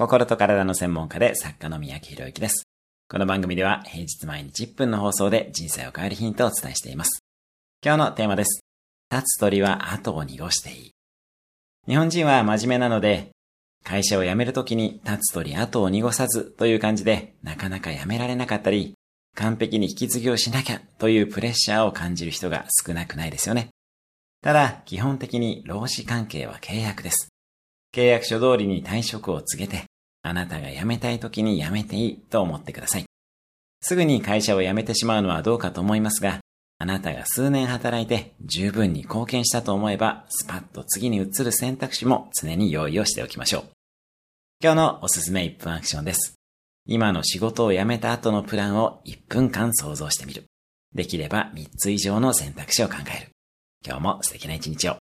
心と体の専門家で作家の三宅博之です。この番組では平日毎日1分の放送で人生を変えるヒントをお伝えしています。今日のテーマです。立つ鳥は後を濁していい。日本人は真面目なので、会社を辞めるときに立つ鳥後を濁さずという感じでなかなか辞められなかったり、完璧に引き継ぎをしなきゃというプレッシャーを感じる人が少なくないですよね。ただ、基本的に労使関係は契約です。契約書通りに退職を告げて、あなたが辞めたい時に辞めていいと思ってください。すぐに会社を辞めてしまうのはどうかと思いますが、あなたが数年働いて十分に貢献したと思えば、スパッと次に移る選択肢も常に用意をしておきましょう。今日のおすすめ1分アクションです。今の仕事を辞めた後のプランを1分間想像してみる。できれば3つ以上の選択肢を考える。今日も素敵な一日を。